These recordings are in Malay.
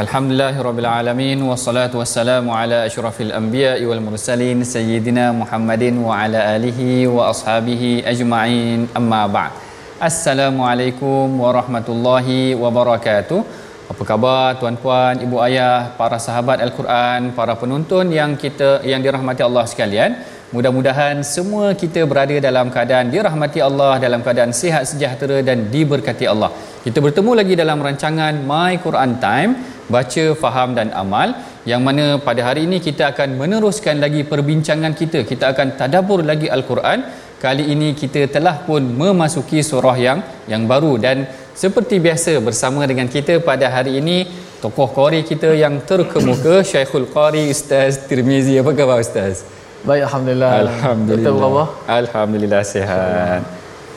Alhamdulillahirrabbilalamin Wassalatu wassalamu ala ashrafil anbiya wal mursalin Sayyidina Muhammadin wa ala alihi wa ashabihi ajma'in. Amma ba'd. Assalamualaikum warahmatullahi wabarakatuh. Apa khabar tuan-puan, ibu ayah, para sahabat Al-Quran Para penonton yang kita yang dirahmati Allah sekalian Mudah-mudahan semua kita berada dalam keadaan dirahmati Allah Dalam keadaan sihat sejahtera dan diberkati Allah Kita bertemu lagi dalam rancangan My Quran Time baca, faham dan amal yang mana pada hari ini kita akan meneruskan lagi perbincangan kita. Kita akan tadabbur lagi Al-Quran. Kali ini kita telah pun memasuki surah yang yang baru dan seperti biasa bersama dengan kita pada hari ini tokoh qari kita yang terkemuka Syekhul Qari Ustaz Tirmizi. Apa khabar Ustaz? Baik Alhamdulillah. Alhamdulillah. Betul Alhamdulillah sihat.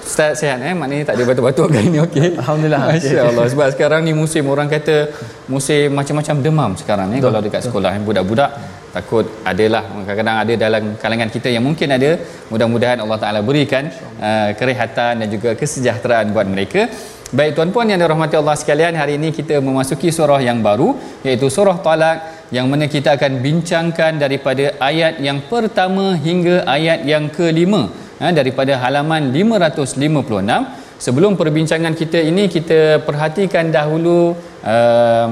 Ustaz sihat eh? Maknanya tak ada batuk-batuk kali ni okey. Alhamdulillah. Masya-Allah. Sebab sekarang ni musim orang kata musim macam-macam demam sekarang ni kalau dekat sekolah eh, budak-budak takut adalah kadang-kadang ada dalam kalangan kita yang mungkin ada. Mudah-mudahan Allah Taala berikan uh, kerehatan dan juga kesejahteraan buat mereka. Baik tuan-puan yang dirahmati Allah sekalian, hari ini kita memasuki surah yang baru iaitu surah Talak yang mana kita akan bincangkan daripada ayat yang pertama hingga ayat yang kelima ha, daripada halaman 556 sebelum perbincangan kita ini kita perhatikan dahulu um,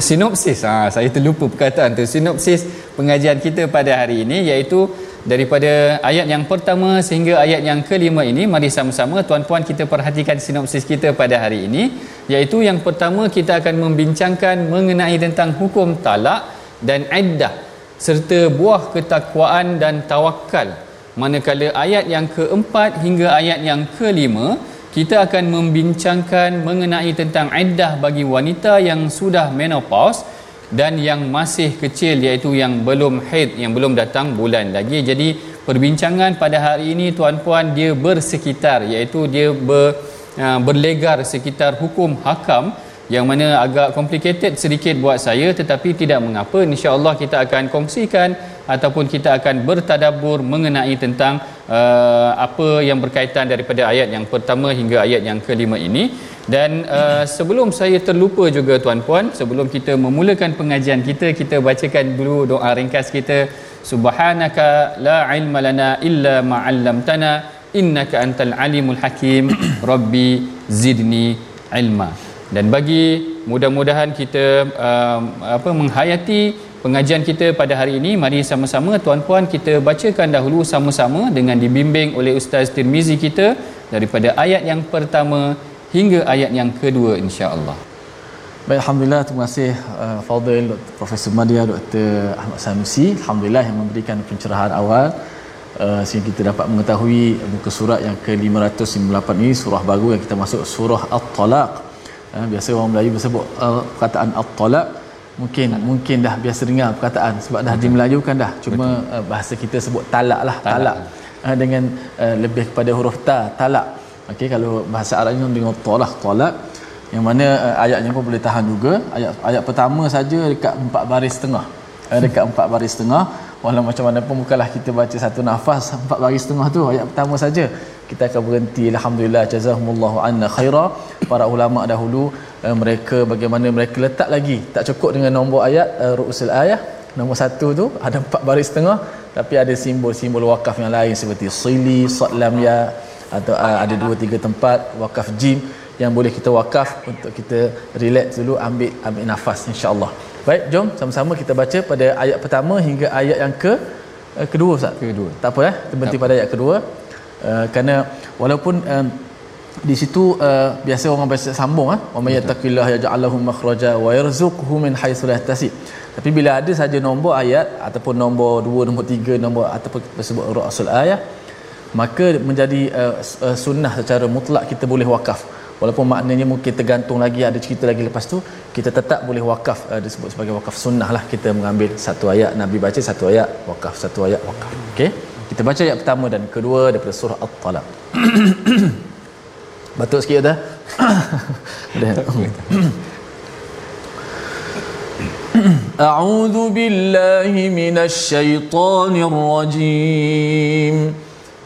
sinopsis. Ha, saya terlupa perkataan tu. Sinopsis pengajian kita pada hari ini iaitu daripada ayat yang pertama sehingga ayat yang kelima ini mari sama-sama tuan-puan kita perhatikan sinopsis kita pada hari ini. Iaitu yang pertama kita akan membincangkan mengenai tentang hukum talak dan iddah serta buah ketakwaan dan tawakal. Manakala ayat yang keempat hingga ayat yang kelima kita akan membincangkan mengenai tentang iddah bagi wanita yang sudah menopause dan yang masih kecil iaitu yang belum haid yang belum datang bulan lagi. Jadi perbincangan pada hari ini tuan-puan dia bersekitar iaitu dia ber, uh, berlegar sekitar hukum hakam yang mana agak complicated sedikit buat saya tetapi tidak mengapa. insya-Allah kita akan kongsikan ataupun kita akan bertadabbur mengenai tentang uh, apa yang berkaitan daripada ayat yang pertama hingga ayat yang kelima ini dan uh, sebelum saya terlupa juga tuan-puan sebelum kita memulakan pengajian kita kita bacakan dulu doa ringkas kita. Subhanaka la ilma lana illa ma 'allamtana innaka antal alimul hakim. Rabbi zidni ilma. Dan bagi mudah-mudahan kita um, apa menghayati pengajian kita pada hari ini mari sama-sama tuan-puan kita bacakan dahulu sama-sama dengan dibimbing oleh ustaz Tirmizi kita daripada ayat yang pertama hingga ayat yang kedua insya-Allah. Baik Alhamdulillah terima kasih uh, Fadil Dr. Profesor Madia Dr. Ahmad Sanusi Alhamdulillah yang memberikan pencerahan awal uh, sehingga kita dapat mengetahui muka surat yang ke-598 ini surah baru yang kita masuk surah At-Talaq uh, biasa orang Melayu bersebut uh, perkataan At-Talaq mungkin tak. mungkin dah biasa dengar perkataan sebab dah dimelayukan dah cuma uh, bahasa kita sebut talak lah talak, talak. Uh, dengan uh, lebih kepada huruf ta talak okey kalau bahasa Arabnya dengan talak talak yang mana uh, ayatnya pun boleh tahan juga. Ayat ayat pertama saja dekat empat baris setengah uh, dekat empat baris setengah walau macam mana pun bukanlah kita baca satu nafas empat baris setengah tu. Ayat pertama saja. Kita akan berhenti. Alhamdulillah jazahumullahu anna khaira. Para ulama dahulu uh, mereka bagaimana mereka letak lagi. Tak cukup dengan nombor ayat uh, ru'usul ayat nombor satu tu ada empat baris setengah tapi ada simbol-simbol wakaf yang lain seperti sili, sad lam ya atau uh, ada dua tiga tempat wakaf jim yang boleh kita wakaf untuk kita relax dulu ambil ambil nafas insyaallah. Baik, jom sama-sama kita baca pada ayat pertama hingga ayat yang ke uh, kedua Ustaz. Kedua. Tak apa eh, kita berhenti pada ayat kedua. Uh, kerana walaupun uh, di situ uh, biasa orang baca sambung ah wa may yattaqillaha yaj'al lahu makhraja wa yarzuqhu min haitsu la yahtasib tapi bila ada saja nombor ayat ataupun nombor 2 nombor 3 nombor ataupun tersebut rasul ayat maka menjadi uh, uh, sunnah secara mutlak kita boleh wakaf walaupun maknanya mungkin tergantung lagi ada cerita lagi lepas tu kita tetap boleh wakaf uh, disebut sebagai wakaf sunnah lah kita mengambil satu ayat Nabi baca satu ayat wakaf satu ayat wakaf okey kita baca ayat pertama dan kedua daripada surah At-Talaq batuk sikit dah dah أعوذ بالله من الشيطان الرجيم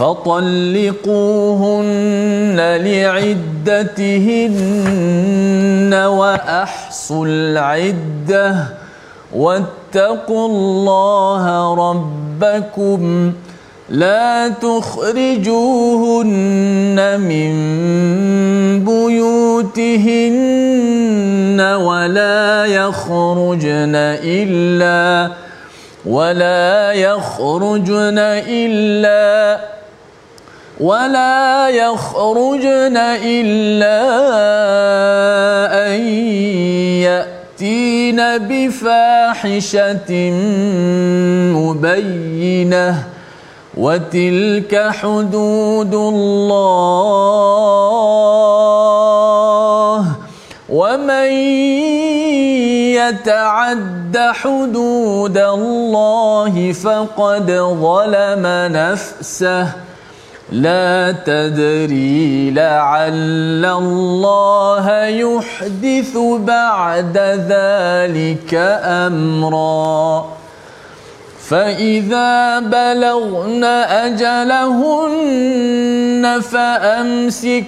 فطلقوهن لعدتهن وأحصوا العدة واتقوا الله ربكم لا تخرجوهن من بيوتهن ولا يخرجن إلا ولا يخرجن إلا ولا يخرجن إلا أن يأتين بفاحشة مبينة وتلك حدود الله ومن يتعد حدود الله فقد ظلم نفسه لا تدري لعل الله يحدث بعد ذلك أمرا. فإذا بلغن أجلهن فأمسكوهن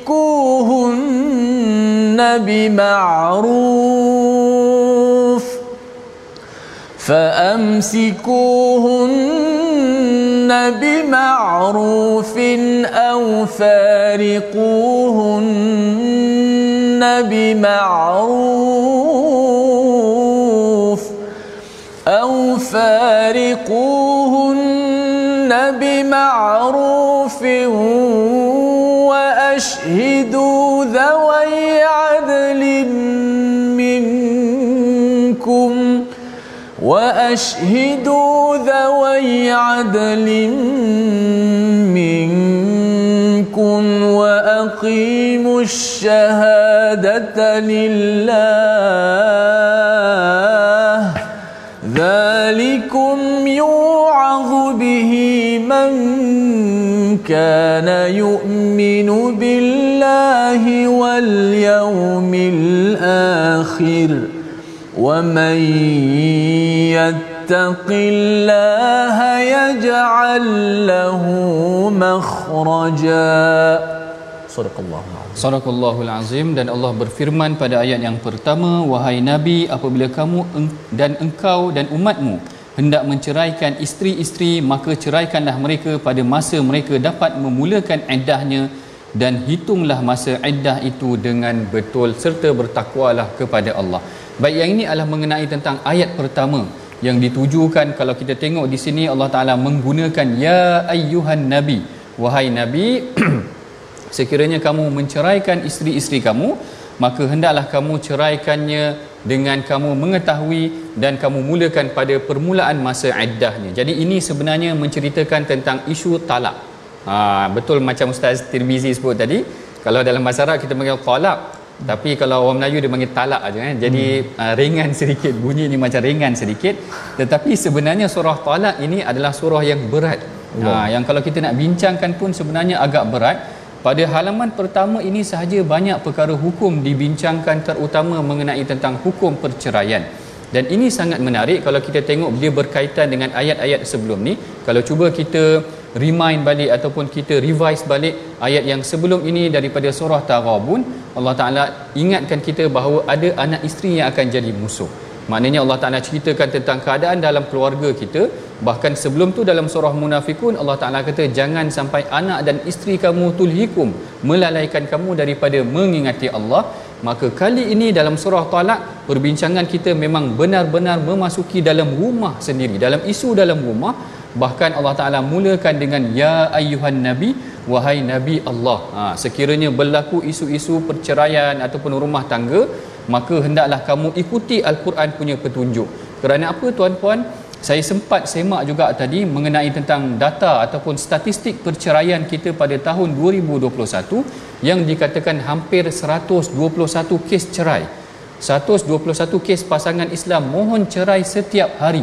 بمعروف. فأمسكوهن بمعروف أو فارقوهن بمعروف أو فارقوهن بمعروف وأشهدوا ذوي واشهدوا ذوي عدل منكم وأقيموا الشهادة لله. ذلكم يوعظ به من كان يؤمن بالله واليوم الآخر. ومن يتق الله يجعل له مخرجا صدق الله العظيم Sadaqallahul Azim dan Allah berfirman pada ayat yang pertama wahai nabi apabila kamu eng- dan engkau dan umatmu hendak menceraikan isteri-isteri maka ceraikanlah mereka pada masa mereka dapat memulakan iddahnya dan hitunglah masa iddah itu dengan betul serta bertakwalah kepada Allah. Baik yang ini adalah mengenai tentang ayat pertama yang ditujukan kalau kita tengok di sini Allah Taala menggunakan ya ayyuhan nabi wahai nabi sekiranya kamu menceraikan isteri-isteri kamu maka hendaklah kamu ceraikannya dengan kamu mengetahui dan kamu mulakan pada permulaan masa iddahnya. Jadi ini sebenarnya menceritakan tentang isu talak. ha, betul macam Ustaz Tirmizi sebut tadi kalau dalam Arab kita panggil talak tapi kalau orang Melayu dia panggil talak aja kan jadi hmm. uh, ringan sedikit. Bunyi ni macam ringan sedikit. Tetapi sebenarnya surah talak ini adalah surah yang berat. Ha, yang kalau kita nak bincangkan pun sebenarnya agak berat. Pada halaman pertama ini sahaja banyak perkara hukum dibincangkan terutama mengenai tentang hukum perceraian. Dan ini sangat menarik kalau kita tengok dia berkaitan dengan ayat-ayat sebelum ni. Kalau cuba kita remind balik ataupun kita revise balik ayat yang sebelum ini daripada surah Taghabun Allah Taala ingatkan kita bahawa ada anak isteri yang akan jadi musuh. Maknanya Allah Taala ceritakan tentang keadaan dalam keluarga kita. Bahkan sebelum tu dalam surah Munafikun Allah Taala kata jangan sampai anak dan isteri kamu tulhikum melalaikan kamu daripada mengingati Allah. Maka kali ini dalam surah talak perbincangan kita memang benar-benar memasuki dalam rumah sendiri dalam isu dalam rumah bahkan Allah Taala mulakan dengan ya ayyuhan nabi wahai nabi Allah. Ha, sekiranya berlaku isu-isu perceraian ataupun rumah tangga maka hendaklah kamu ikuti al-Quran punya petunjuk. Kerana apa tuan-puan? Saya sempat semak juga tadi mengenai tentang data ataupun statistik perceraian kita pada tahun 2021 yang dikatakan hampir 121 kes cerai. 121 kes pasangan Islam mohon cerai setiap hari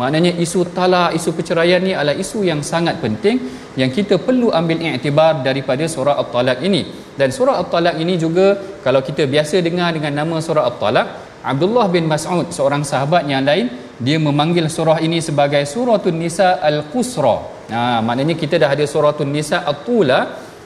maknanya isu talak isu perceraian ni adalah isu yang sangat penting yang kita perlu ambil iktibar daripada surah at-talaq ini. Dan surah at-talaq ini juga kalau kita biasa dengar dengan nama surah at-talaq Abdullah bin Mas'ud seorang sahabat yang lain dia memanggil surah ini sebagai suratul nisa al-qusra. Ha, maknanya kita dah ada suratul nisa at-tula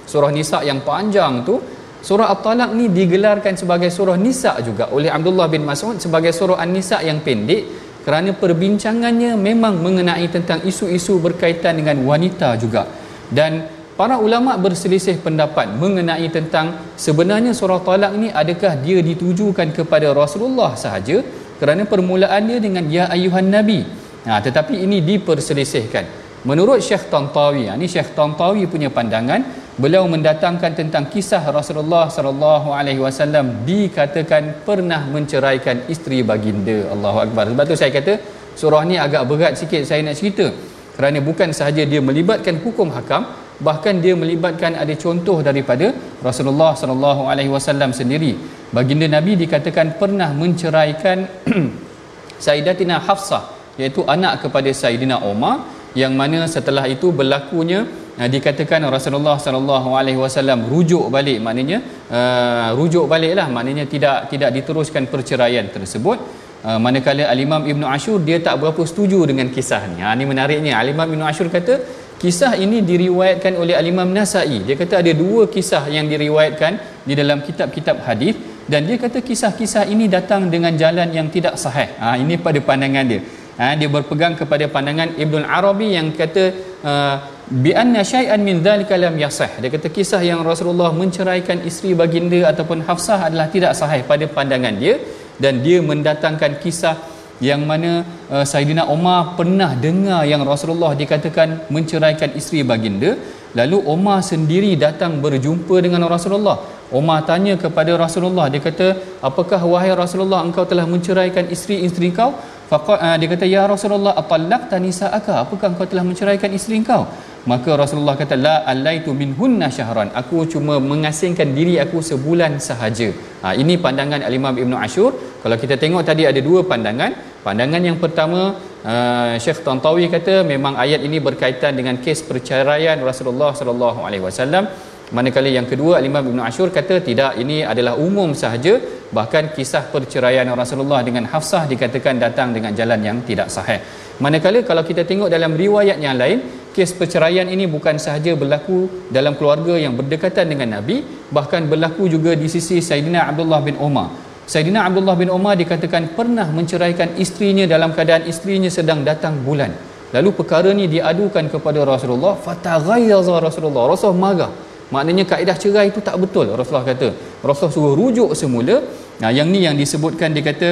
surah nisa yang panjang tu. Surah at-talaq ni digelarkan sebagai surah nisa juga oleh Abdullah bin Mas'ud sebagai surah an-nisa yang pendek kerana perbincangannya memang mengenai tentang isu-isu berkaitan dengan wanita juga. Dan para ulama berselisih pendapat mengenai tentang sebenarnya surah talak ini adakah dia ditujukan kepada Rasulullah sahaja? Kerana permulaan dia dengan ya ayuhan nabi. Ha, tetapi ini diperselisihkan. Menurut Syekh Tantawi ini ha, Syekh Tantawi punya pandangan beliau mendatangkan tentang kisah Rasulullah sallallahu alaihi wasallam. Dikatakan pernah menceraikan isteri baginda. Allahu akbar. Sebab tu saya kata surah ni agak berat sikit saya nak cerita. Kerana bukan sahaja dia melibatkan hukum hakam bahkan dia melibatkan ada contoh daripada Rasulullah sallallahu alaihi wasallam sendiri. Baginda nabi dikatakan pernah menceraikan Sayyidatina Hafsah iaitu anak kepada Sayyidina Umar yang mana setelah itu berlakunya uh, dikatakan Rasulullah sallallahu alaihi wasallam rujuk balik maknanya uh, rujuk baliklah maknanya tidak tidak diteruskan perceraian tersebut. Uh, manakala al-Imam Ibnu Ashur dia tak berapa setuju dengan kisah ni ha ni menariknya. al-Imam Ibnu Ashur kata kisah ini diriwayatkan oleh al-Imam Nasa'i. Dia kata ada dua kisah yang diriwayatkan di dalam kitab-kitab hadis dan dia kata kisah-kisah ini datang dengan jalan yang tidak sahih. Ha ini pada pandangan dia. Ha, dia berpegang kepada pandangan Ibn Arabi yang kata uh, bi anna syai'an min dhalika lam yasih. Dia kata kisah yang Rasulullah menceraikan isteri baginda ataupun Hafsah adalah tidak sahih pada pandangan dia dan dia mendatangkan kisah yang mana uh, Saidina Umar pernah dengar yang Rasulullah dikatakan menceraikan isteri baginda. Lalu Umar sendiri datang berjumpa dengan Rasulullah. Umar tanya kepada Rasulullah dia kata apakah wahai Rasulullah engkau telah menceraikan isteri-isteri kau Faqat uh, dia kata ya Rasulullah atallaqta nisa'aka? Apakah engkau telah menceraikan isteri engkau? Maka Rasulullah kata la allaitu minhunna syahran. Aku cuma mengasingkan diri aku sebulan sahaja. Ha, ini pandangan al-Imam Ibn Ashur. Kalau kita tengok tadi ada dua pandangan. Pandangan yang pertama uh, Syekh Tantawi kata memang ayat ini berkaitan dengan kes perceraian Rasulullah sallallahu alaihi wasallam manakala yang kedua Imam Ibn Ashur kata tidak ini adalah umum sahaja. Bahkan kisah perceraian Rasulullah dengan Hafsah dikatakan datang dengan jalan yang tidak sahih. Manakala kalau kita tengok dalam riwayat yang lain kes perceraian ini bukan sahaja berlaku dalam keluarga yang berdekatan dengan Nabi bahkan berlaku juga di sisi Saidina Abdullah bin Umar Saidina Abdullah bin Umar dikatakan pernah menceraikan isterinya dalam keadaan isterinya sedang datang bulan. Lalu perkara ni diadukan kepada Rasulullah fataghayyaza Rasulullah. Rasul marah maknanya kaedah cerai itu tak betul Rasulullah kata. Rasulullah suruh rujuk semula. Nah yang ni yang disebutkan dia kata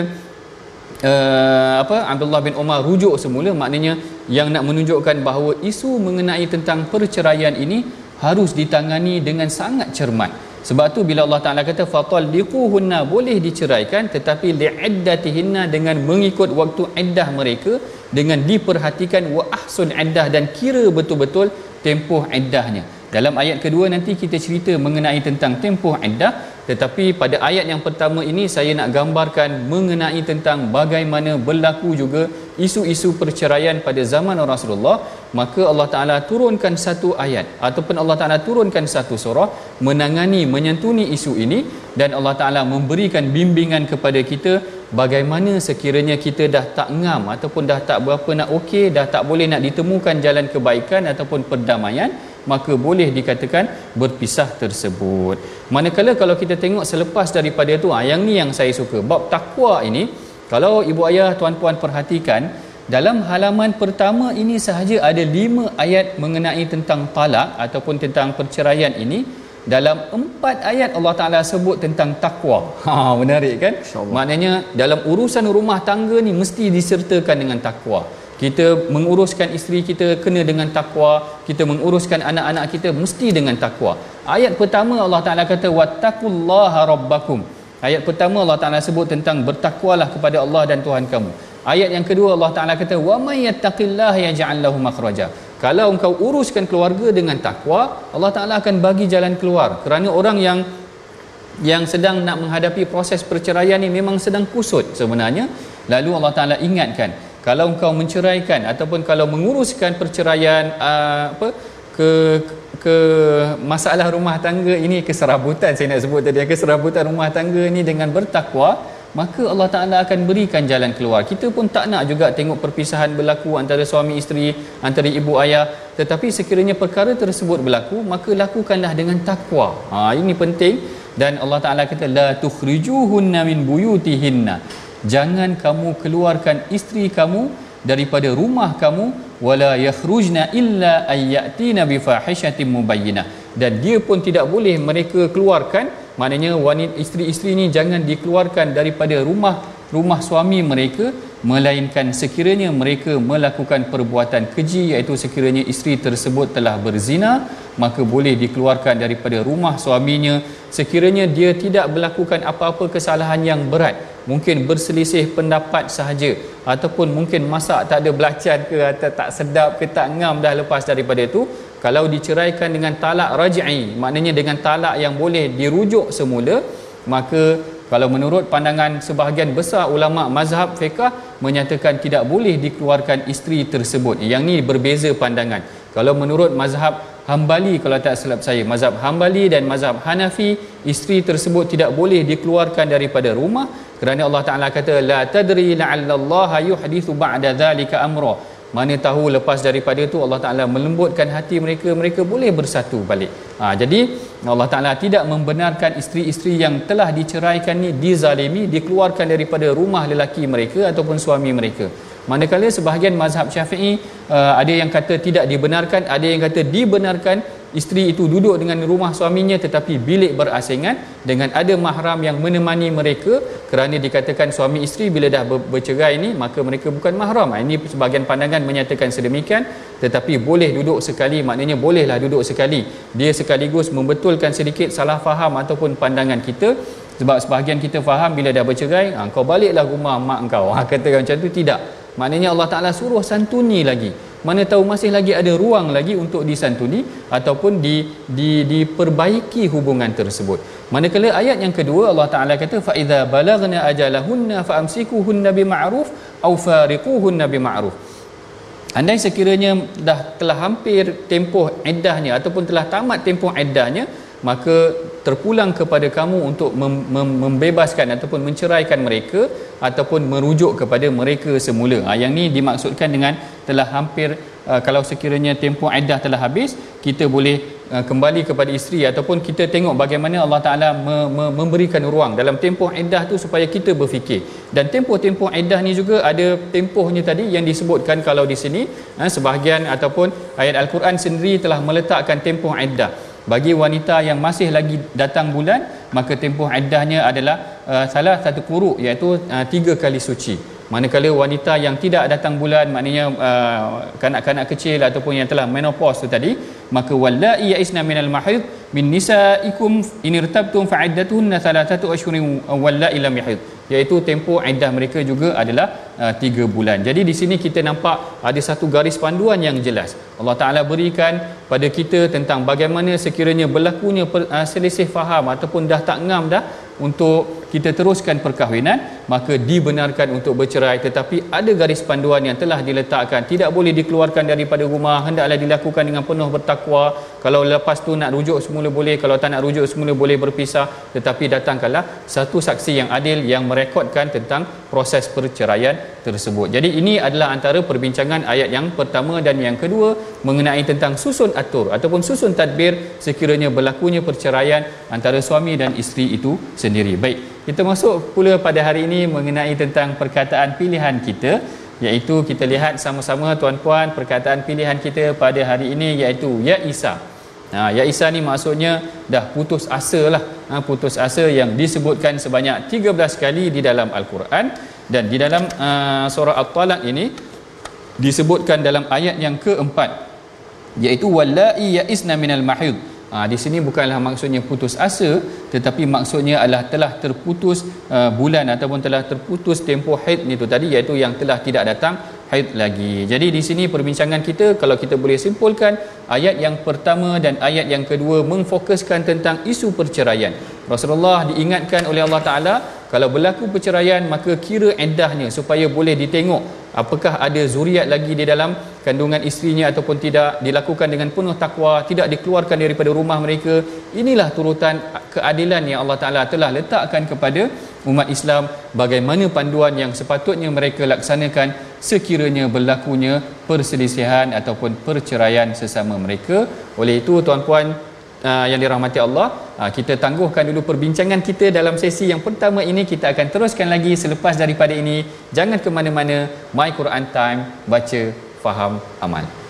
uh, apa Abdullah bin Umar rujuk semula. Maknanya yang nak menunjukkan bahawa isu mengenai tentang perceraian ini harus ditangani dengan sangat cermat. Sebab tu bila Allah Taala kata fatal liquhunna boleh diceraikan tetapi li'iddatihinna dengan mengikut waktu iddah mereka dengan diperhatikan wa ahsun iddah dan kira betul-betul tempoh iddahnya dalam ayat kedua nanti kita cerita mengenai tentang tempoh iddah tetapi pada ayat yang pertama ini saya nak gambarkan mengenai tentang bagaimana berlaku juga isu-isu perceraian pada zaman Rasulullah. Maka Allah Taala turunkan satu ayat ataupun Allah Taala turunkan satu surah menangani menyantuni isu ini dan Allah Taala memberikan bimbingan kepada kita bagaimana sekiranya kita dah tak ngam ataupun dah tak berapa nak okey dah tak boleh nak ditemukan jalan kebaikan ataupun perdamaian maka boleh dikatakan berpisah tersebut. Manakala kalau kita tengok selepas daripada itu, ah, yang ni yang saya suka. Bab takwa ini, kalau ibu ayah tuan-puan perhatikan, dalam halaman pertama ini sahaja ada lima ayat mengenai tentang talak ataupun tentang perceraian ini. Dalam empat ayat Allah Ta'ala sebut tentang takwa. Ha, menarik kan? Maknanya dalam urusan rumah tangga ni mesti disertakan dengan takwa kita menguruskan isteri kita kena dengan takwa kita menguruskan anak-anak kita mesti dengan takwa ayat pertama Allah Taala kata wattaqullaha rabbakum. Ayat pertama Allah Taala sebut tentang bertakwalah kepada Allah dan Tuhan kamu. Ayat yang kedua Allah Taala kata wa may yattaqillaha yaj'al lahu makhraja. Kalau engkau uruskan keluarga dengan takwa Allah Taala akan bagi jalan keluar. Kerana orang yang yang sedang nak menghadapi proses perceraian ni memang sedang kusut sebenarnya. Lalu Allah Taala ingatkan kalau engkau menceraikan ataupun kalau menguruskan perceraian uh, apa ke ke masalah rumah tangga ini keserabutan saya nak sebut tadi keserabutan rumah tangga ini dengan bertakwa maka Allah Taala akan berikan jalan keluar. Kita pun tak nak juga tengok perpisahan berlaku antara suami isteri antara ibu ayah. Tetapi sekiranya perkara tersebut berlaku maka lakukanlah dengan takwa. Ha ini penting. Dan Allah Taala kata la tukhrijuhunna min buyutihinna jangan kamu keluarkan isteri kamu daripada rumah kamu. Wala yakhrujna illa ayatina bi fahishatin mubayyinah. Dan dia pun tidak boleh mereka keluarkan. Maknanya wanita isteri-isteri ini jangan dikeluarkan daripada rumah rumah suami mereka. Melainkan sekiranya mereka melakukan perbuatan keji iaitu sekiranya isteri tersebut telah berzina maka boleh dikeluarkan daripada rumah suaminya. Sekiranya dia tidak melakukan apa-apa kesalahan yang berat mungkin berselisih pendapat sahaja. Ataupun mungkin masak tak ada belacan ke atau tak sedap ke tak ngam dah lepas daripada itu kalau diceraikan dengan talak raj'i maknanya dengan talak yang boleh dirujuk semula maka kalau menurut pandangan sebahagian besar ulama mazhab fiqh menyatakan tidak boleh dikeluarkan isteri tersebut. Yang ni berbeza pandangan. Kalau menurut mazhab Hambali kalau tak silap saya. Mazhab Hambali dan mazhab Hanafi isteri tersebut tidak boleh dikeluarkan daripada rumah kerana Allah Taala kata la tadri la'allallaha yuhdithu ba'da dhalika amra. Mana tahu lepas daripada itu Allah Taala melembutkan hati mereka mereka boleh bersatu balik. Ha, jadi Allah Taala tidak membenarkan isteri-isteri yang telah diceraikan ni dizalimi dikeluarkan daripada rumah lelaki mereka ataupun suami mereka manakala sebahagian mazhab Syafi'i uh, ada yang kata tidak dibenarkan ada yang kata dibenarkan isteri itu duduk dengan rumah suaminya tetapi bilik berasingan dengan ada mahram yang menemani mereka. Kerana dikatakan suami isteri bila dah bercerai ini maka mereka bukan mahram. Ah, ini sebahagian pandangan menyatakan sedemikian tetapi boleh duduk sekali maknanya bolehlah duduk sekali. Dia sekaligus membetulkan sedikit salah faham ataupun pandangan kita. Sebab sebahagian kita faham bila dah bercerai ha, kau baliklah rumah mak kau ha, kata macam tu tidak maknanya Allah Ta'ala suruh santuni lagi mana tahu masih lagi ada ruang lagi untuk disantuni ataupun di, di diperbaiki hubungan tersebut. Manakala ayat yang kedua Allah Taala kata idza balagna ajalahunna fa amsikuhunna bima'ruf au fariquhunna bima'ruf. Andai sekiranya dah telah hampir tempoh iddahnya ataupun telah tamat tempoh iddahnya maka terpulang kepada kamu untuk mem- mem- membebaskan ataupun menceraikan mereka ataupun merujuk kepada mereka semula. Ha, yang ni dimaksudkan dengan telah hampir uh, kalau sekiranya tempoh iddah telah habis, kita boleh uh, kembali kepada isteri ataupun kita tengok bagaimana Allah Taala me- me- memberikan ruang dalam tempoh iddah tu supaya kita berfikir. Dan tempoh-tempoh iddah ni juga ada tempohnya tadi yang disebutkan kalau di sini uh, sebahagian ataupun ayat al-Quran sendiri telah meletakkan tempoh iddah bagi wanita yang masih lagi datang bulan maka tempoh iddahnya adalah uh, salah satu kuruk iaitu uh, tiga kali suci. Manakala wanita yang tidak datang bulan maknanya uh, kanak-kanak kecil ataupun yang telah menopause tu tadi maka wallai ya'isna minal mahid min nisaikum in irtabtum fa'iddatuhunna thalathatu ashhurin wallai lam yahid iaitu tempoh iddah mereka juga adalah uh, 3 bulan. Jadi di sini kita nampak ada satu garis panduan yang jelas. Allah Taala berikan pada kita tentang bagaimana sekiranya berlakunya uh, selisih faham ataupun dah tak ngam dah untuk kita teruskan perkahwinan maka dibenarkan untuk bercerai. Tetapi ada garis panduan yang telah diletakkan. Tidak boleh dikeluarkan daripada rumah. Hendaklah dilakukan dengan penuh bertakwa. Kalau lepas tu nak rujuk semula boleh. Kalau tak nak rujuk semula boleh berpisah. Tetapi datangkanlah satu saksi yang adil yang merekodkan tentang proses perceraian tersebut. Jadi ini adalah antara perbincangan ayat yang pertama dan yang kedua mengenai tentang susun atur ataupun susun tadbir sekiranya berlakunya perceraian antara suami dan isteri itu sendiri. Baik kita masuk pula pada hari ini mengenai tentang perkataan pilihan kita iaitu kita lihat sama-sama tuan-puan perkataan pilihan kita pada hari ini iaitu ya Isa. Ha, ya Isa ni maksudnya dah putus asa lah. Ha, putus asa yang disebutkan sebanyak 13 kali di dalam Al-Quran dan di dalam uh, surah At-Talaq ini disebutkan dalam ayat yang keempat iaitu wallai ya'isna minal mahid Ha, di sini bukanlah maksudnya putus asa tetapi maksudnya adalah telah terputus uh, bulan ataupun telah terputus tempoh haid itu tadi iaitu yang telah tidak datang haid lagi. Jadi di sini perbincangan kita kalau kita boleh simpulkan ayat yang pertama dan ayat yang kedua memfokuskan tentang isu perceraian. Rasulullah diingatkan oleh Allah Taala kalau berlaku perceraian maka kira eddahnya supaya boleh ditengok apakah ada zuriat lagi di dalam kandungan isterinya ataupun tidak dilakukan dengan penuh takwa tidak dikeluarkan daripada rumah mereka. Inilah turutan keadilan yang Allah Taala telah letakkan kepada umat Islam. Bagaimana panduan yang sepatutnya mereka laksanakan sekiranya berlakunya perselisihan ataupun perceraian sesama mereka. Oleh itu tuan-puan uh, yang dirahmati Allah uh, kita tangguhkan dulu perbincangan kita dalam sesi yang pertama ini. Kita akan teruskan lagi selepas daripada ini. Jangan ke mana-mana My Quran Time baca faham amal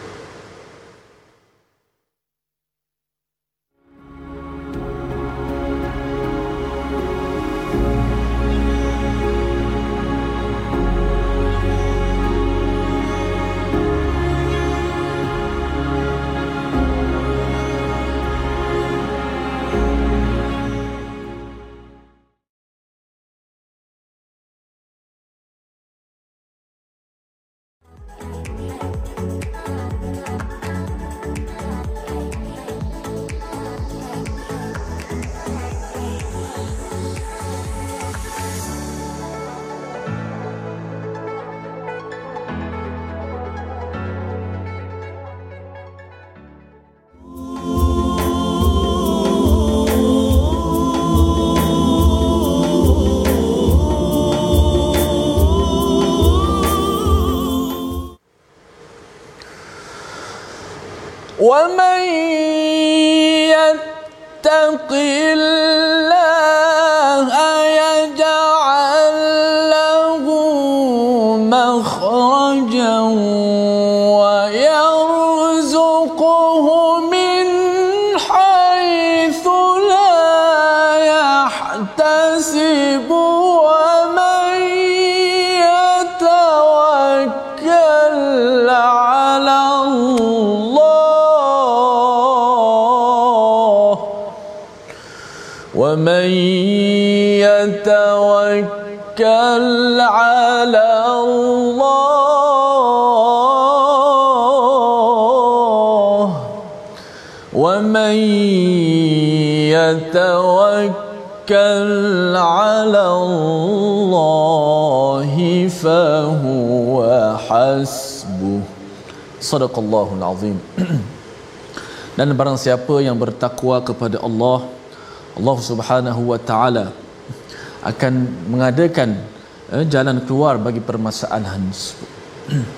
يتوكل على الله فهو حسبه صدق الله العظيم dan barang siapa yang bertakwa kepada Allah Allah Subhanahu wa taala akan mengadakan eh, jalan keluar bagi permasalahan tersebut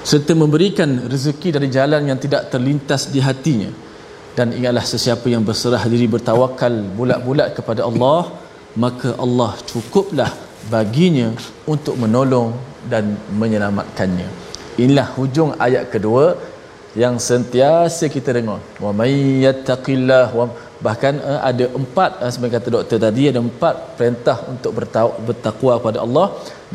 serta memberikan rezeki dari jalan yang tidak terlintas di hatinya dan ingatlah sesiapa yang berserah diri bertawakal bulat-bulat kepada Allah maka Allah cukuplah baginya untuk menolong dan menyelamatkannya. Inilah hujung ayat kedua yang sentiasa kita dengar. Wa may yattaqillah bahkan uh, ada empat uh, sebenarnya kata doktor tadi ada empat perintah untuk bertakwa kepada Allah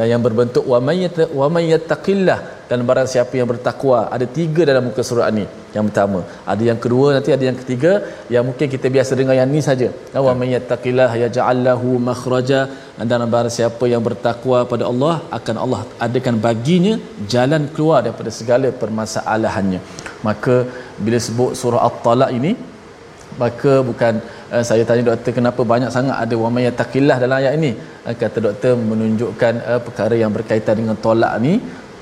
dan yang berbentuk wa may yattaqillah dan barang siapa yang bertakwa ada tiga dalam muka surat ni yang pertama. Ada yang kedua nanti ada yang ketiga yang mungkin kita biasa dengar yang ni saja. Wa may yattaqillah yaj'al lahu makhraja dan barang siapa yang bertakwa pada Allah akan Allah adakan baginya jalan keluar daripada segala permasalahannya. Maka bila sebut surah at-talaq ini maka bukan uh, saya tanya doktor kenapa banyak sangat ada wa may yattaqillah dalam ayat ini kata doktor menunjukkan uh, perkara yang berkaitan dengan tolak ni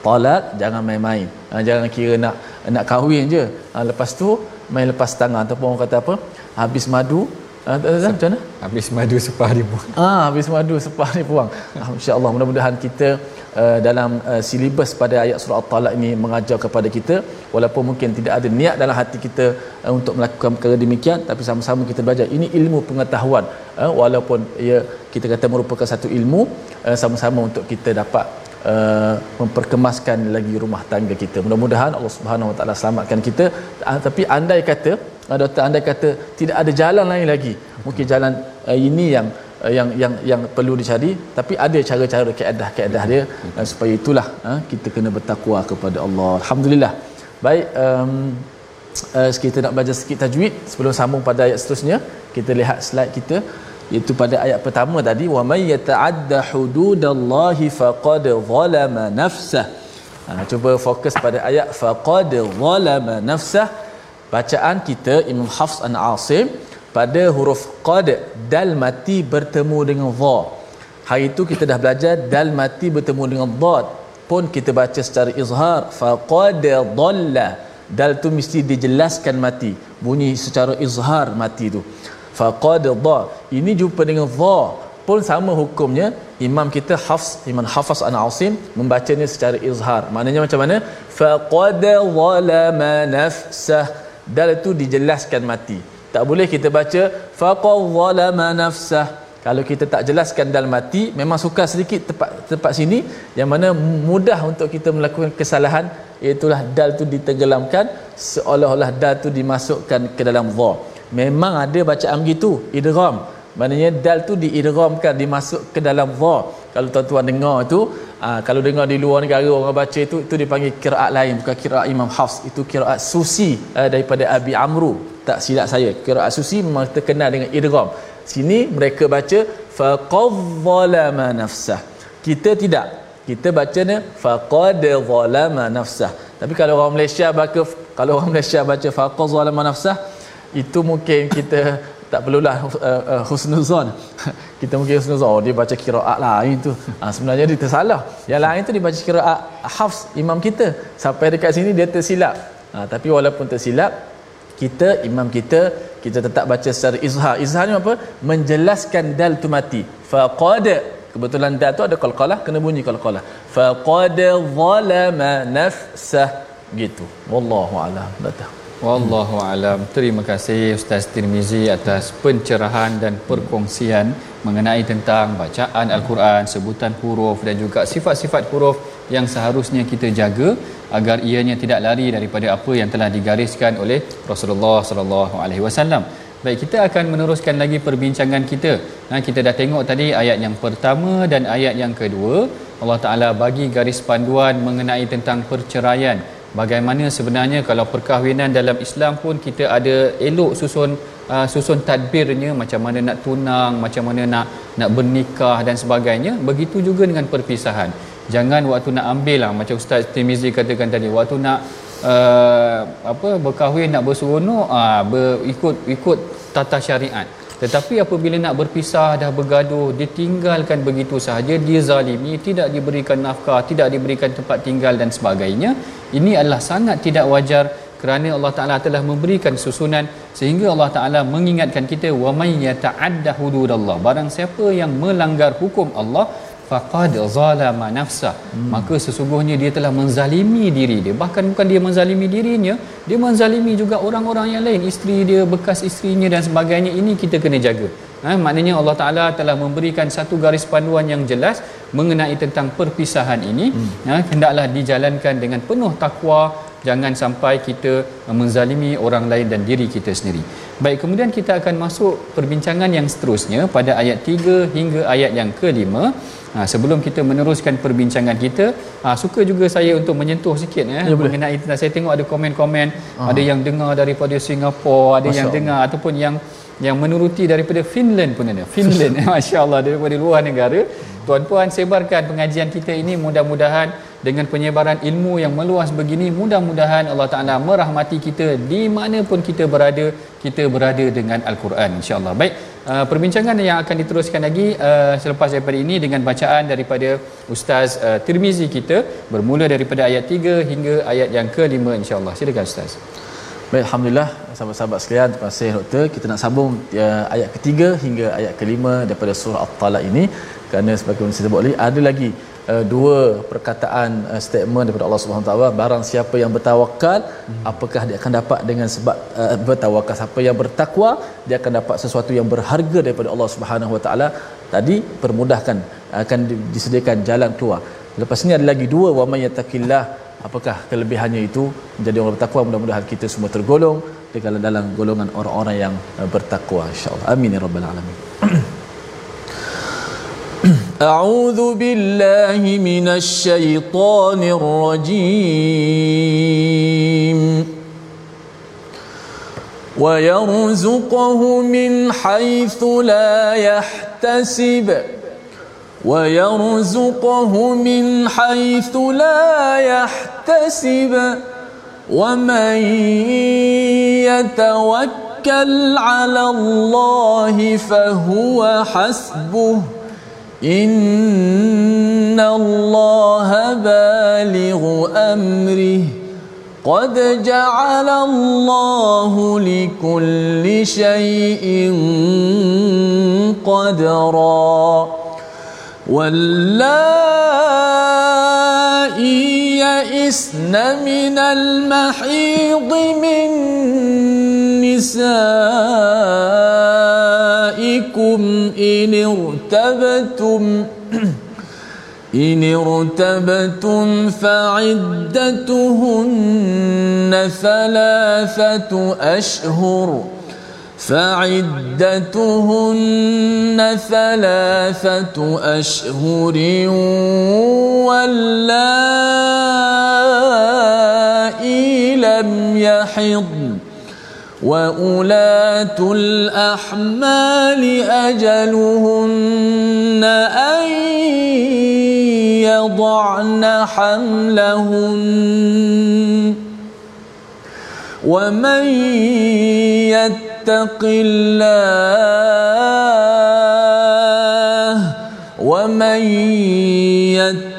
tolak jangan main-main uh, jangan kira nak nak kahwin je uh, lepas tu main lepas tangan ataupun orang kata apa habis madu Uh, macam mana? Habis madu sepah hari buang. Ah, habis madu sepah hari buang. Ah, Insya-Allah mudah-mudahan kita uh, dalam uh, silibus pada ayat surah At-Talaq ini mengajar kepada kita walaupun mungkin tidak ada niat dalam hati kita uh, untuk melakukan perkara demikian tapi sama-sama kita belajar ini ilmu pengetahuan uh, walaupun ya kita kata merupakan satu ilmu uh, sama-sama untuk kita dapat Uh, memperkemaskan lagi rumah tangga kita. Mudah-mudahan Allah Subhanahu Wa Taala selamatkan kita. Uh, tapi andai kata, uh, doktor andai kata tidak ada jalan lain lagi. Mungkin jalan uh, ini yang uh, yang yang yang perlu dicari tapi ada cara-cara kaedah-kaedah dia uh, supaya itulah uh, kita kena bertakwa kepada Allah. Alhamdulillah. Baik um, uh, kita nak belajar sikit tajwid sebelum sambung pada ayat seterusnya. Kita lihat slide kita iaitu pada ayat pertama tadi wa may yata'adda hududallahi faqad zalama nafsah ha, cuba fokus pada ayat faqad zalama nafsah bacaan kita Imam Hafs an Asim pada huruf qad dal mati bertemu dengan dha. Hari itu kita dah belajar dal mati bertemu dengan dad pun kita baca secara izhar faqad dhalla. Dal tu mesti dijelaskan mati. Bunyi secara izhar mati tu. Faqad dha. Ini jumpa dengan dha. Pun sama hukumnya imam kita Hafs Imam Hafs an Asim membacanya secara izhar. Maknanya macam mana? Faqad zalama nafsah. Dal itu dijelaskan mati tak boleh kita baca faqad zalama nafsah. Kalau kita tak jelaskan dal mati memang suka sedikit tempat tempat sini yang mana mudah untuk kita melakukan kesalahan iaitulah dal tu ditenggelamkan seolah-olah dal tu dimasukkan ke dalam dha. Memang ada bacaan begitu idgham. Maknanya dal tu diidghamkan dimasuk ke dalam dha. Kalau tuan-tuan dengar tu ah, kalau dengar di luar negara orang baca itu itu dipanggil qiraat lain bukan qiraat Imam Hafs. Itu qiraat susi eh, daripada Abi Amru. Tak silap saya. Qiraat susi memang terkenal dengan idgham. Sini mereka baca faqadh nafsah. Kita tidak. Kita bacanya faqad zalama nafsah. Tapi kalau orang Malaysia baca kalau orang Malaysia baca faqad zalama nafsah itu mungkin kita tak perlulah uh, uh, husnuzon. Kita mungkin husnuzon. Oh, dia baca kiraat lain tu. Ha, sebenarnya dia tersalah. Yang lain tu dia baca kiraat hafs imam kita. Sampai dekat sini dia tersilap. Ha, tapi walaupun tersilap kita imam kita kita tetap baca secara izhar. Izhar ni apa? Menjelaskan dal tu mati. Faqad kebetulan dal tu ada qalqalah kena bunyi qalqalah. Faqad zalama nafsah. Gitu. Wallahu alam. Betul Wallahu alam. Terima kasih Ustaz Tirmizi atas pencerahan dan perkongsian mengenai tentang bacaan Al-Quran, sebutan huruf dan juga sifat-sifat huruf yang seharusnya kita jaga agar ianya tidak lari daripada apa yang telah digariskan oleh Rasulullah sallallahu alaihi wasallam. Baik, kita akan meneruskan lagi perbincangan kita. Nah, kita dah tengok tadi ayat yang pertama dan ayat yang kedua. Allah Taala bagi garis panduan mengenai tentang perceraian bagaimana sebenarnya kalau perkahwinan dalam Islam pun kita ada elok susun uh, susun tadbirnya macam mana nak tunang macam mana nak nak bernikah dan sebagainya begitu juga dengan perpisahan. Jangan waktu nak ambil lah macam ustaz Timizi katakan tadi waktu nak uh, apa berkahwin nak berseronok uh, ber, ikut ikut tata syariat tetapi apabila nak berpisah dah bergaduh ditinggalkan begitu sahaja dia zalimi tidak diberikan nafkah tidak diberikan tempat tinggal dan sebagainya ini adalah sangat tidak wajar kerana Allah Taala telah memberikan susunan sehingga Allah Taala mengingatkan kita wa may yata'adda hududallah. Barang siapa yang melanggar hukum Allah faqad zalama nafsah. Hmm. maka sesungguhnya dia telah menzalimi diri dia. Bahkan bukan dia menzalimi dirinya dia menzalimi juga orang-orang yang lain. Isteri dia bekas isterinya dan sebagainya. Ini kita kena jaga. Ha, maknanya Allah Taala telah memberikan satu garis panduan yang jelas mengenai tentang perpisahan ini. Hmm. ha, hendaklah dijalankan dengan penuh takwa. Jangan sampai kita menzalimi orang lain dan diri kita sendiri. Baik, kemudian kita akan masuk perbincangan yang seterusnya pada ayat 3 hingga ayat yang kelima Ha, sebelum kita meneruskan perbincangan kita, ha, suka juga saya untuk menyentuh sikit eh, ya, mengenai tentang saya tengok ada komen-komen, ha. ada yang dengar daripada Singapura, ada Masya yang Allah. dengar ataupun yang yang menuruti daripada Finland pun ada. Finland, masya-Allah daripada luar negara. Tuan-puan sebarkan pengajian kita ini mudah-mudahan dengan penyebaran ilmu yang meluas begini mudah-mudahan Allah Taala merahmati kita di mana pun kita berada kita berada dengan al-Quran insya-Allah. Baik, uh, perbincangan yang akan diteruskan lagi uh, selepas daripada ini dengan bacaan daripada Ustaz uh, Tirmizi kita bermula daripada ayat 3 hingga ayat yang ke-5 insya-Allah. Silakan Ustaz. Baik, Alhamdulillah sahabat-sahabat sekalian, terima kasih doktor. Kita nak sambung ya, ayat ketiga hingga ayat kelima daripada surah At-Talaq ini kerana sebagaimana saya sebut tadi ada lagi uh, dua perkataan uh, statement daripada Allah Subhanahu taala barang siapa yang bertawakal hmm. apakah dia akan dapat dengan sebab uh, bertawakal? Siapa yang bertakwa dia akan dapat sesuatu yang berharga daripada Allah Subhanahu wa taala. Tadi permudahkan akan disediakan jalan keluar. Lepas ini ada lagi dua wa may yattaqillah. Apakah kelebihannya itu? Menjadi orang bertakwa mudah-mudahan kita semua tergolong dalam golongan orang-orang yang bertakwa insyaallah amin ya rabbal alamin أعوذ بالله من الشيطان الرجيم. ويرزقه من حيث لا يحتسب. ويرزقه من حيث لا يحتسب. ومن يتوكل على الله فهو حسبه. إن الله بالغ أمره قد جعل الله لكل شيء قدرا واللائي يئسن من المحيض من نسائكم إن ارتبتم إن ارتبتم فعدتهن ثلاثة أشهر فعدتهن ثلاثة أشهر واللائي لم يحضن وأولاة الأحمال أجلهن أن يضعن حملهن ومن يتق الله ومن يتق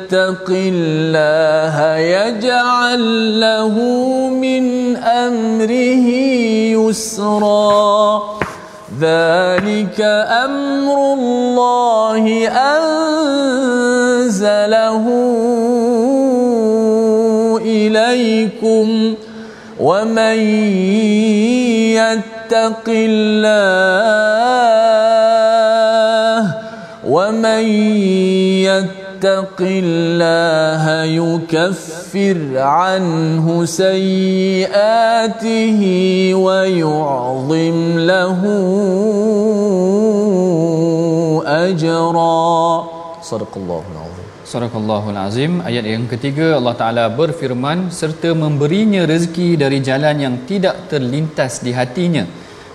الله يجعل له من أمره يسرا. ذلك أمر الله أنزله إليكم. ومن يتق الله ومن يتق يتق الله يكفر عنه سيئاته ويعظم له أجرا صدق الله العظيم Sadaqallahul Azim ayat yang ketiga Allah Taala berfirman serta memberinya rezeki dari jalan yang tidak terlintas di hatinya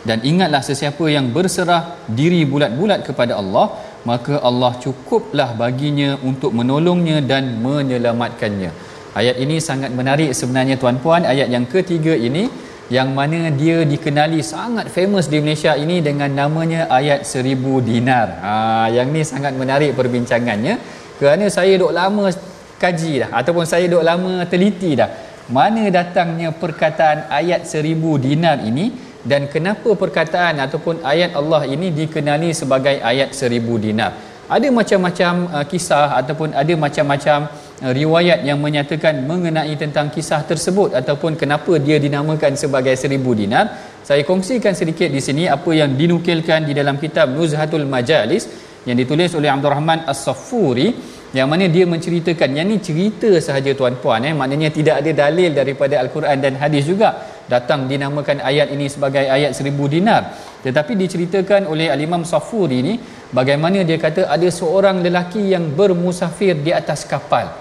dan ingatlah sesiapa yang berserah diri bulat-bulat kepada Allah maka Allah cukuplah baginya untuk menolongnya dan menyelamatkannya. Ayat ini sangat menarik sebenarnya tuan-puan. Ayat yang ketiga ini yang mana dia dikenali sangat famous di Malaysia ini dengan namanya ayat seribu dinar. Ha, yang ni sangat menarik perbincangannya kerana saya dok lama kaji dah ataupun saya dok lama teliti dah mana datangnya perkataan ayat seribu dinar ini dan kenapa perkataan ataupun ayat Allah ini dikenali sebagai ayat seribu dinar? Ada macam-macam uh, kisah ataupun ada macam-macam uh, riwayat yang menyatakan mengenai tentang kisah tersebut ataupun kenapa dia dinamakan sebagai seribu dinar. Saya kongsikan sedikit di sini apa yang dinukilkan di dalam kitab Nuzhatul Majalis yang ditulis oleh Abdul Rahman As-Saffuri yang mana dia menceritakan yang ni cerita sahaja tuan-puan eh. Maknanya tidak ada dalil daripada al-Quran dan hadis juga datang dinamakan ayat ini sebagai ayat seribu dinar. Tetapi diceritakan oleh al-Imam Safuri ini bagaimana dia kata ada seorang lelaki yang bermusafir di atas kapal.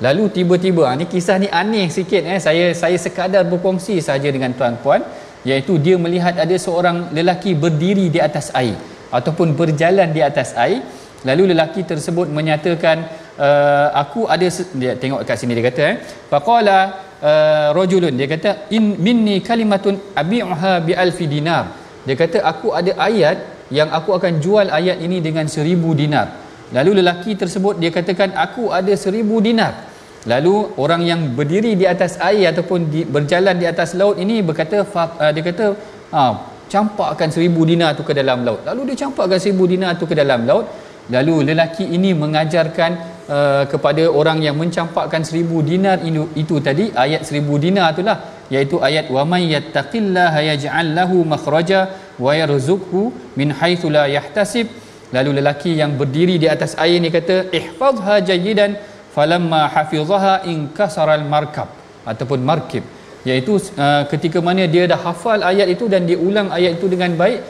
Lalu tiba-tiba ini ah, kisah ni aneh sikit eh. Saya saya sekadar berkongsi saja dengan tuan-puan iaitu dia melihat ada seorang lelaki berdiri di atas air ataupun berjalan di atas air. Lalu lelaki tersebut menyatakan uh, aku ada dia tengok kat sini dia kata eh faqala uh, rajulun dia kata in minni kalimatun abi'uha bi alfi dinar. Dia kata aku ada ayat yang aku akan jual ayat ini dengan seribu dinar. Lalu lelaki tersebut dia katakan aku ada seribu dinar. Lalu orang yang berdiri di atas air ataupun di, berjalan di atas laut ini berkata uh, dia kata ha, campakkan seribu dinar tu ke dalam laut. Lalu dia campakkan seribu dinar tu ke dalam laut. Lalu lelaki ini mengajarkan uh, kepada orang yang mencampakkan seribu dinar itu, itu tadi ayat seribu dinar itulah iaitu ayat wa may yattaqillaha yaj'al lahu makhraja wa yarzuqhu min haitsu la yahtasib. Lalu lelaki yang berdiri di atas air ni kata ihfazha jayidan falamma hafizaha kasaral markab ataupun markib. Iaitu uh, ketika mana dia dah hafal ayat itu dan dia ulang ayat itu dengan baik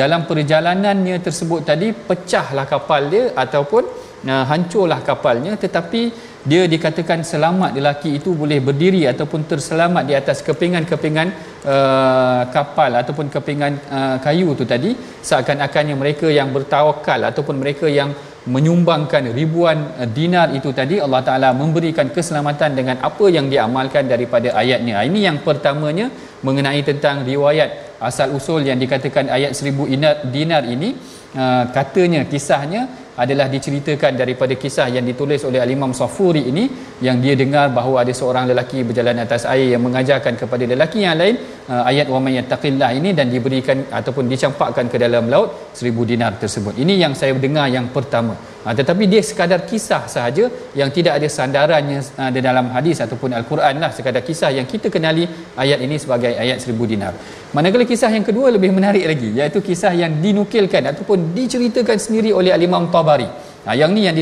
dalam perjalanannya tersebut tadi pecahlah kapal dia ataupun uh, hancurlah kapalnya tetapi dia dikatakan selamat lelaki itu boleh berdiri ataupun terselamat di atas kepingan-kepingan uh, kapal ataupun kepingan uh, kayu itu tadi seakan-akannya mereka yang bertawakal ataupun mereka yang menyumbangkan ribuan uh, dinar itu tadi Allah Taala memberikan keselamatan dengan apa yang diamalkan daripada ayatnya. Ini yang pertamanya mengenai tentang riwayat asal usul yang dikatakan ayat seribu dinar ini uh, katanya kisahnya adalah diceritakan daripada kisah yang ditulis oleh Al-Imam Safuri ini yang dia dengar bahawa ada seorang lelaki berjalan atas air yang mengajarkan kepada lelaki yang lain uh, ayat wa may yattaqillah ini dan diberikan ataupun dicampakkan ke dalam laut seribu dinar tersebut. Ini yang saya dengar yang pertama. Ha, tetapi dia sekadar kisah sahaja yang tidak ada sandarannya uh, di dalam hadis ataupun al-Quran lah sekadar kisah yang kita kenali ayat ini sebagai ayat seribu dinar. Manakala kisah yang kedua lebih menarik lagi iaitu kisah yang dinukilkan ataupun diceritakan sendiri oleh al-Imam Tabari. Ha, yang ni yang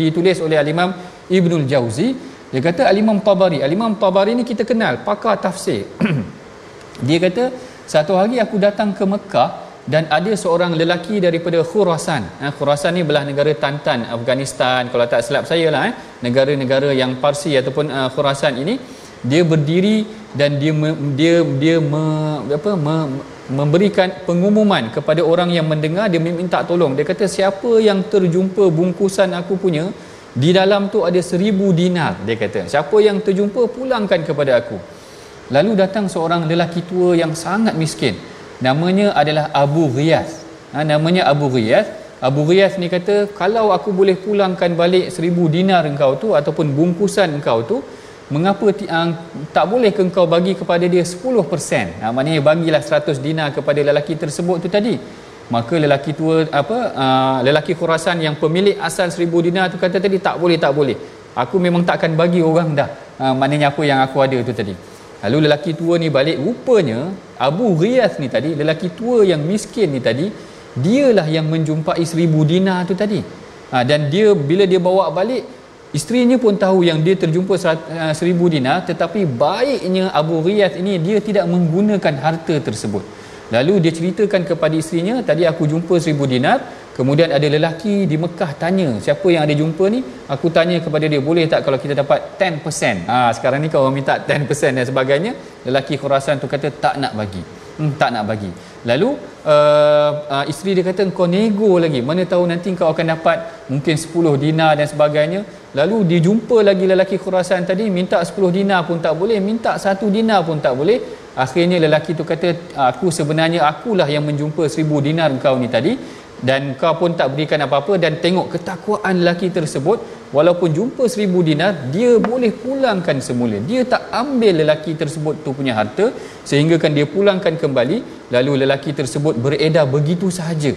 ditulis oleh al-Imam Ibnul Jauzi dia kata al-Imam Tabari al-Imam Tabari ni kita kenal pakar tafsir dia kata satu hari aku datang ke Mekah dan ada seorang lelaki daripada Khurasan. Ha, Khurasan ni belah negara Tantan Afghanistan kalau tak silap saya lah eh. negara-negara yang Parsi ataupun uh, Khurasan ini dia berdiri dan dia dia dia me, apa me, memberikan pengumuman kepada orang yang mendengar dia minta tolong. Dia kata siapa yang terjumpa bungkusan aku punya di dalam tu ada seribu dinar dia kata. Siapa yang terjumpa pulangkan kepada aku lalu datang seorang lelaki tua yang sangat miskin. Namanya adalah Abu Riyaz ha, namanya Abu Riyaz Abu Riyaz ni kata kalau aku boleh pulangkan balik seribu dinar engkau tu ataupun bungkusan engkau tu mengapa uh, tak boleh ke engkau bagi kepada dia 10% ha, maknanya bagilah 100 dinar kepada lelaki tersebut tu tadi. Maka lelaki tua apa uh, lelaki Khurasan yang pemilik asal 1000 dinar tu kata tadi tak boleh tak boleh. Aku memang tak akan bagi orang dah. Uh, maknanya apa yang aku ada tu tadi lalu lelaki tua ni balik rupanya Abu Riyaz ni tadi lelaki tua yang miskin ni tadi dialah yang menjumpai 1000 dinar tu tadi uh, dan dia bila dia bawa balik Isterinya pun tahu yang dia terjumpa uh, seribu dinar tetapi baiknya Abu Riyad ini dia tidak menggunakan harta tersebut. Lalu dia ceritakan kepada isterinya, tadi aku jumpa seribu dinar, kemudian ada lelaki di Mekah tanya, siapa yang ada jumpa ni? Aku tanya kepada dia, boleh tak kalau kita dapat 10%? Ha, sekarang ni kalau minta 10% dan sebagainya, lelaki Khurasan tu kata tak nak bagi. Hmm, tak nak bagi. Lalu uh, uh, isteri dia kata kau nego lagi. Mana tahu nanti kau akan dapat mungkin 10 dinar dan sebagainya. Lalu dia jumpa lagi lelaki Khurasan tadi minta 10 dinar pun tak boleh, minta 1 dinar pun tak boleh. Akhirnya lelaki tu kata aku sebenarnya akulah yang menjumpa 1000 dinar kau ni tadi dan kau pun tak berikan apa-apa dan tengok ketakwaan lelaki tersebut walaupun jumpa seribu dinar dia boleh pulangkan semula. Dia tak ambil lelaki tersebut tu punya harta sehingga kan dia pulangkan kembali lalu lelaki tersebut beredar begitu sahaja.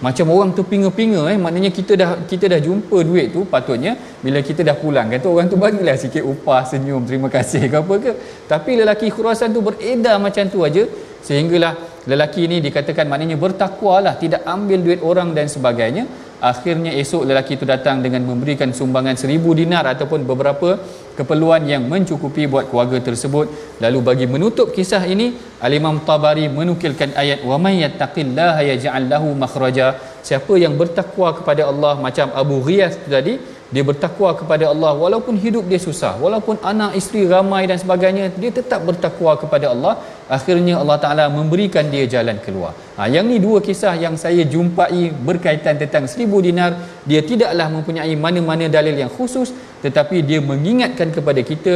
Macam orang tu pinga-pinga eh. Maknanya kita dah kita dah jumpa duit tu patutnya bila kita dah pulang kata orang tu bagilah sikit upah senyum terima kasih ke apa ke. Tapi lelaki khurasan tu beredar macam tu aja sehinggalah lelaki ini dikatakan maknanya bertakwalah tidak ambil duit orang dan sebagainya. Akhirnya esok lelaki itu datang dengan memberikan sumbangan seribu dinar ataupun beberapa keperluan yang mencukupi buat keluarga tersebut. Lalu bagi menutup kisah ini al-Imam Tabari menukilkan ayat wa may yattaqillaha yaj'al lahu makhraja. Siapa yang bertakwa kepada Allah macam Abu Ghiyas tadi dia bertakwa kepada Allah. Walaupun hidup dia susah walaupun anak isteri ramai dan sebagainya dia tetap bertakwa kepada Allah. Akhirnya Allah Taala memberikan dia jalan keluar. Ha, yang ni dua kisah yang saya jumpai berkaitan tentang seribu dinar. Dia tidaklah mempunyai mana-mana dalil yang khusus tetapi dia mengingatkan kepada kita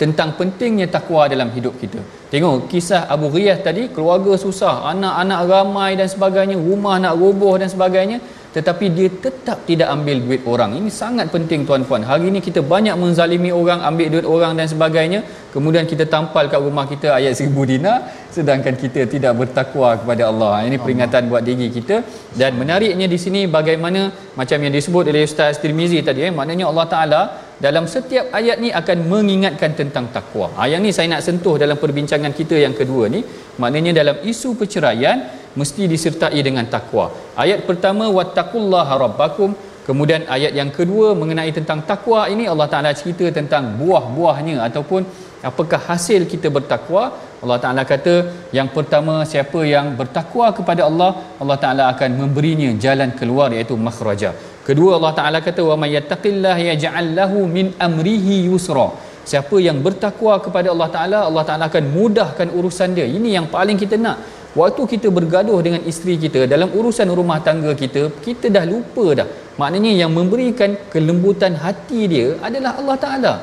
tentang pentingnya takwa dalam hidup kita. Tengok kisah Abu Ghiyas tadi, keluarga susah, anak-anak ramai dan sebagainya, rumah nak roboh dan sebagainya tetapi dia tetap tidak ambil duit orang. Ini sangat penting tuan-puan. Hari ini kita banyak menzalimi orang ambil duit orang dan sebagainya. Kemudian kita tampal kat rumah kita ayat seribu dinar sedangkan kita tidak bertakwa kepada Allah. Ini peringatan buat diri kita. Dan menariknya di sini bagaimana macam yang disebut oleh Ustaz Tirmizi tadi eh, maknanya Allah Ta'ala dalam setiap ayat ni akan mengingatkan tentang takwa. Ha, yang ni saya nak sentuh dalam perbincangan kita yang kedua ni. Maknanya dalam isu perceraian mesti disertai dengan takwa. Ayat pertama wattaqullaha rabbakum Kemudian ayat yang kedua mengenai tentang takwa ini Allah Taala cerita tentang buah-buahnya ataupun apakah hasil kita bertakwa. Allah Taala kata yang pertama siapa yang bertakwa kepada Allah, Allah Taala akan memberinya jalan keluar iaitu makhraja. Kedua Allah Taala kata wa may yattaqillaha yaj'al lahu min amrihi yusra. Siapa yang bertakwa kepada Allah Taala, Allah Taala akan mudahkan urusan dia. Ini yang paling kita nak waktu kita bergaduh dengan isteri kita dalam urusan rumah tangga kita kita dah lupa dah. Maknanya yang memberikan kelembutan hati dia adalah Allah Taala.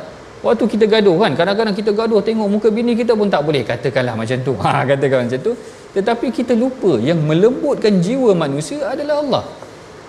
Waktu kita gaduh kan kadang-kadang kita gaduh tengok muka bini kita pun tak boleh katakanlah macam tu. Ha katakan macam tu. Tetapi kita lupa yang melembutkan jiwa manusia adalah Allah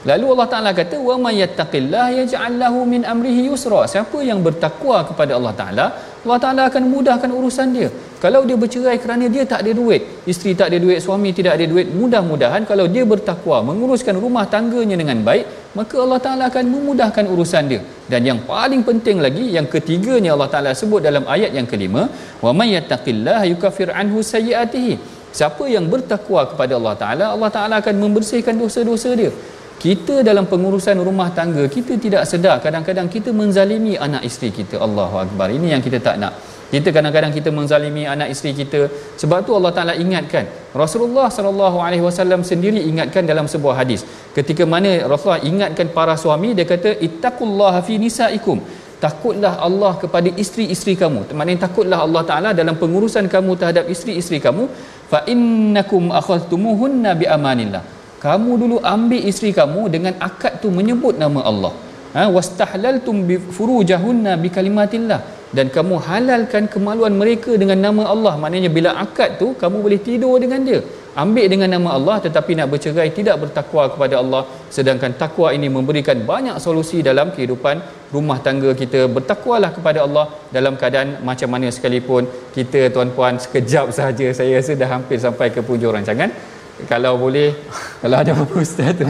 Lalu Allah Taala kata wa may yattaqillaha yaj'al lahu min amrihi yusra. Siapa yang bertakwa kepada Allah Taala, Allah Taala akan mudahkan urusan dia. Kalau dia bercerai kerana dia tak ada duit, isteri tak ada duit, suami tidak ada duit, mudah-mudahan kalau dia bertakwa menguruskan rumah tangganya dengan baik, maka Allah Taala akan memudahkan urusan dia. Dan yang paling penting lagi, yang ketiganya Allah Taala sebut dalam ayat yang kelima, wa may yattaqillaha yukaffir anhu sayyi'atihi. Siapa yang bertakwa kepada Allah Taala, Allah Taala akan membersihkan dosa-dosa dia kita dalam pengurusan rumah tangga kita tidak sedar. Kadang-kadang kita menzalimi anak isteri kita. Allahu akbar. Ini yang kita tak nak. Kita kadang-kadang kita menzalimi anak isteri kita. Sebab tu Allah Taala ingatkan. Rasulullah sallallahu alaihi wasallam sendiri ingatkan dalam sebuah hadis. Ketika mana Rasulullah ingatkan para suami dia kata ittaqullaha fi nisaikum. Takutlah Allah kepada isteri-isteri kamu. Maknanya takutlah Allah Taala dalam pengurusan kamu terhadap isteri-isteri kamu. Fa innakum akhadtumuhunna bi amanillah kamu dulu ambil isteri kamu dengan akad tu menyebut nama Allah. Ha wastahlaltum bi furujahunna bi kalimatillah. Dan kamu halalkan kemaluan mereka dengan nama Allah. Maknanya bila akad tu kamu boleh tidur dengan dia. Ambil dengan nama Allah tetapi nak bercerai tidak bertakwa kepada Allah. Sedangkan takwa ini memberikan banyak solusi dalam kehidupan rumah tangga kita. Bertakwalah kepada Allah dalam keadaan macam mana sekalipun. Kita tuan-puan sekejap saja saya rasa dah hampir sampai ke punjung rancangan kalau boleh kalau ada apa ustaz tu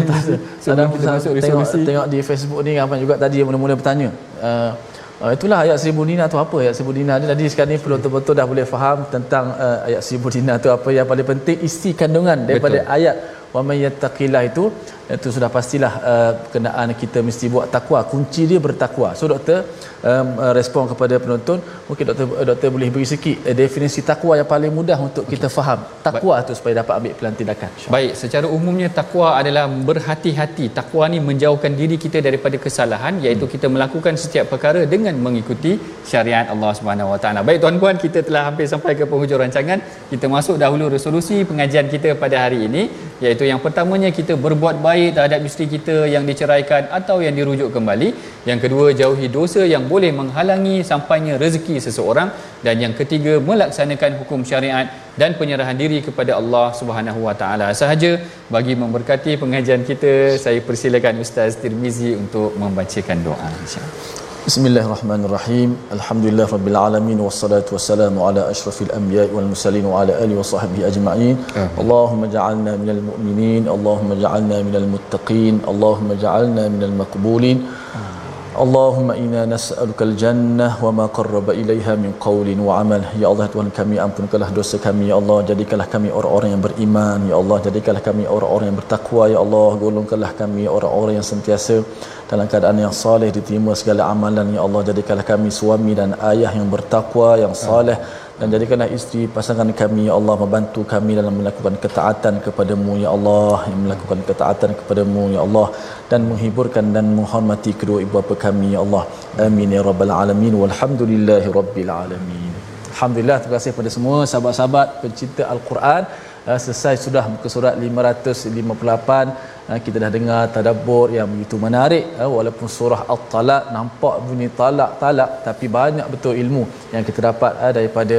sebelum kita masuk tengok, tengok di Facebook ni ramai juga tadi yang mula-mula bertanya. Uh, Uh, itulah ayat seribu dinar tu apa? Ayat seribu dinar ni tadi sekarang ni perlu betul-betul dah boleh faham tentang uh, ayat seribu dinar tu apa. Yang paling penting isi kandungan daripada betul. ayat. Wa may yattaqillah itu itu sudah pastilah uh, kenaan kita mesti buat takwa. Kunci dia bertakwa. So doktor um, uh, respon kepada penonton mungkin doktor uh, doktor boleh beri sikit uh, definisi takwa yang paling mudah untuk okay. kita faham. Takwa tu supaya dapat ambil pelan tindakan. Baik secara umumnya takwa adalah berhati-hati. Takwa ni menjauhkan diri kita daripada kesalahan iaitu hmm. kita melakukan setiap perkara dengan mengikuti syariat Allah Subhanahu Wa Taala. Baik tuan-puan kita telah hampir sampai ke penghujung rancangan kita masuk dahulu resolusi pengajian kita pada hari ini iaitu yang pertamanya kita berbuat baik terhadap isteri kita yang diceraikan atau yang dirujuk kembali. Yang kedua jauhi dosa yang boleh menghalangi sampainya rezeki seseorang. Dan yang ketiga melaksanakan hukum syariat dan penyerahan diri kepada Allah Subhanahu Wa Taala. Sahaja bagi memberkati pengajian kita saya persilakan Ustaz Tirmizi untuk membacakan doa. insyaallah Bismillahirrahmanirrahim. Alhamdulillah rabbil alamin wassalatu wassalamu ala asyrafil anbiya'i wal mursalin wa ala alihi wa sahbihi ajma'in. Allahumma ja'alna minal mu'minin, Allahumma ja'alna minal muttaqin, Allahumma ja'alna minal maqbulin. Allahumma inna nas'aluka al-jannah wa ma qarraba ilaiha min qawlin wa amal. Ya Allah Tuhan kami ampunkanlah dosa kami ya Allah. Jadikanlah kami orang-orang yang beriman ya Allah. Jadikanlah kami orang-orang yang bertakwa ya Allah. Golongkanlah kami orang-orang yang sentiasa dalam keadaan yang soleh diterima segala amalan ya Allah. Jadikanlah kami suami dan ayah yang bertakwa yang soleh dan jadikanlah isteri pasangan kami ya Allah membantu kami dalam melakukan ketaatan kepadamu ya Allah. Yang melakukan ketaatan kepadamu ya Allah. Dan menghiburkan dan menghormati kedua ibu bapa kami ya Allah. Amin ya rabbal alamin. Walhamdulillahi rabbil alamin. Alhamdulillah terima kasih kepada semua sahabat-sahabat pencinta al-Quran. Uh, selesai sudah muka surat 558 uh, kita dah dengar tadabbur yang begitu menarik. Uh, walaupun surah at-talaq nampak bunyi talak-talak tapi banyak betul ilmu yang kita dapat uh, daripada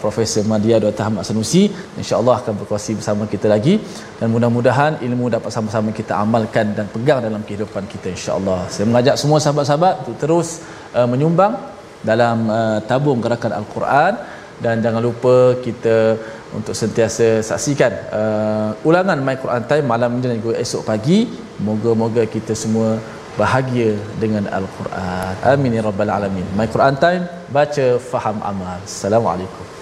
Profesor Madia Dr. Ahmad Sanusi. insya-Allah akan berkongsi bersama kita lagi. Dan mudah-mudahan ilmu dapat sama-sama kita amalkan dan pegang dalam kehidupan kita insya-Allah. Saya mengajak semua sahabat-sahabat untuk terus menyumbang dalam tabung gerakan al-Quran. Dan jangan lupa kita untuk sentiasa saksikan uh, ulangan My Quran Time malam ini dan juga esok pagi. Moga-moga kita semua bahagia dengan Al-Quran. Amin ya rabbal alamin. My Quran Time baca faham amal. Assalamualaikum.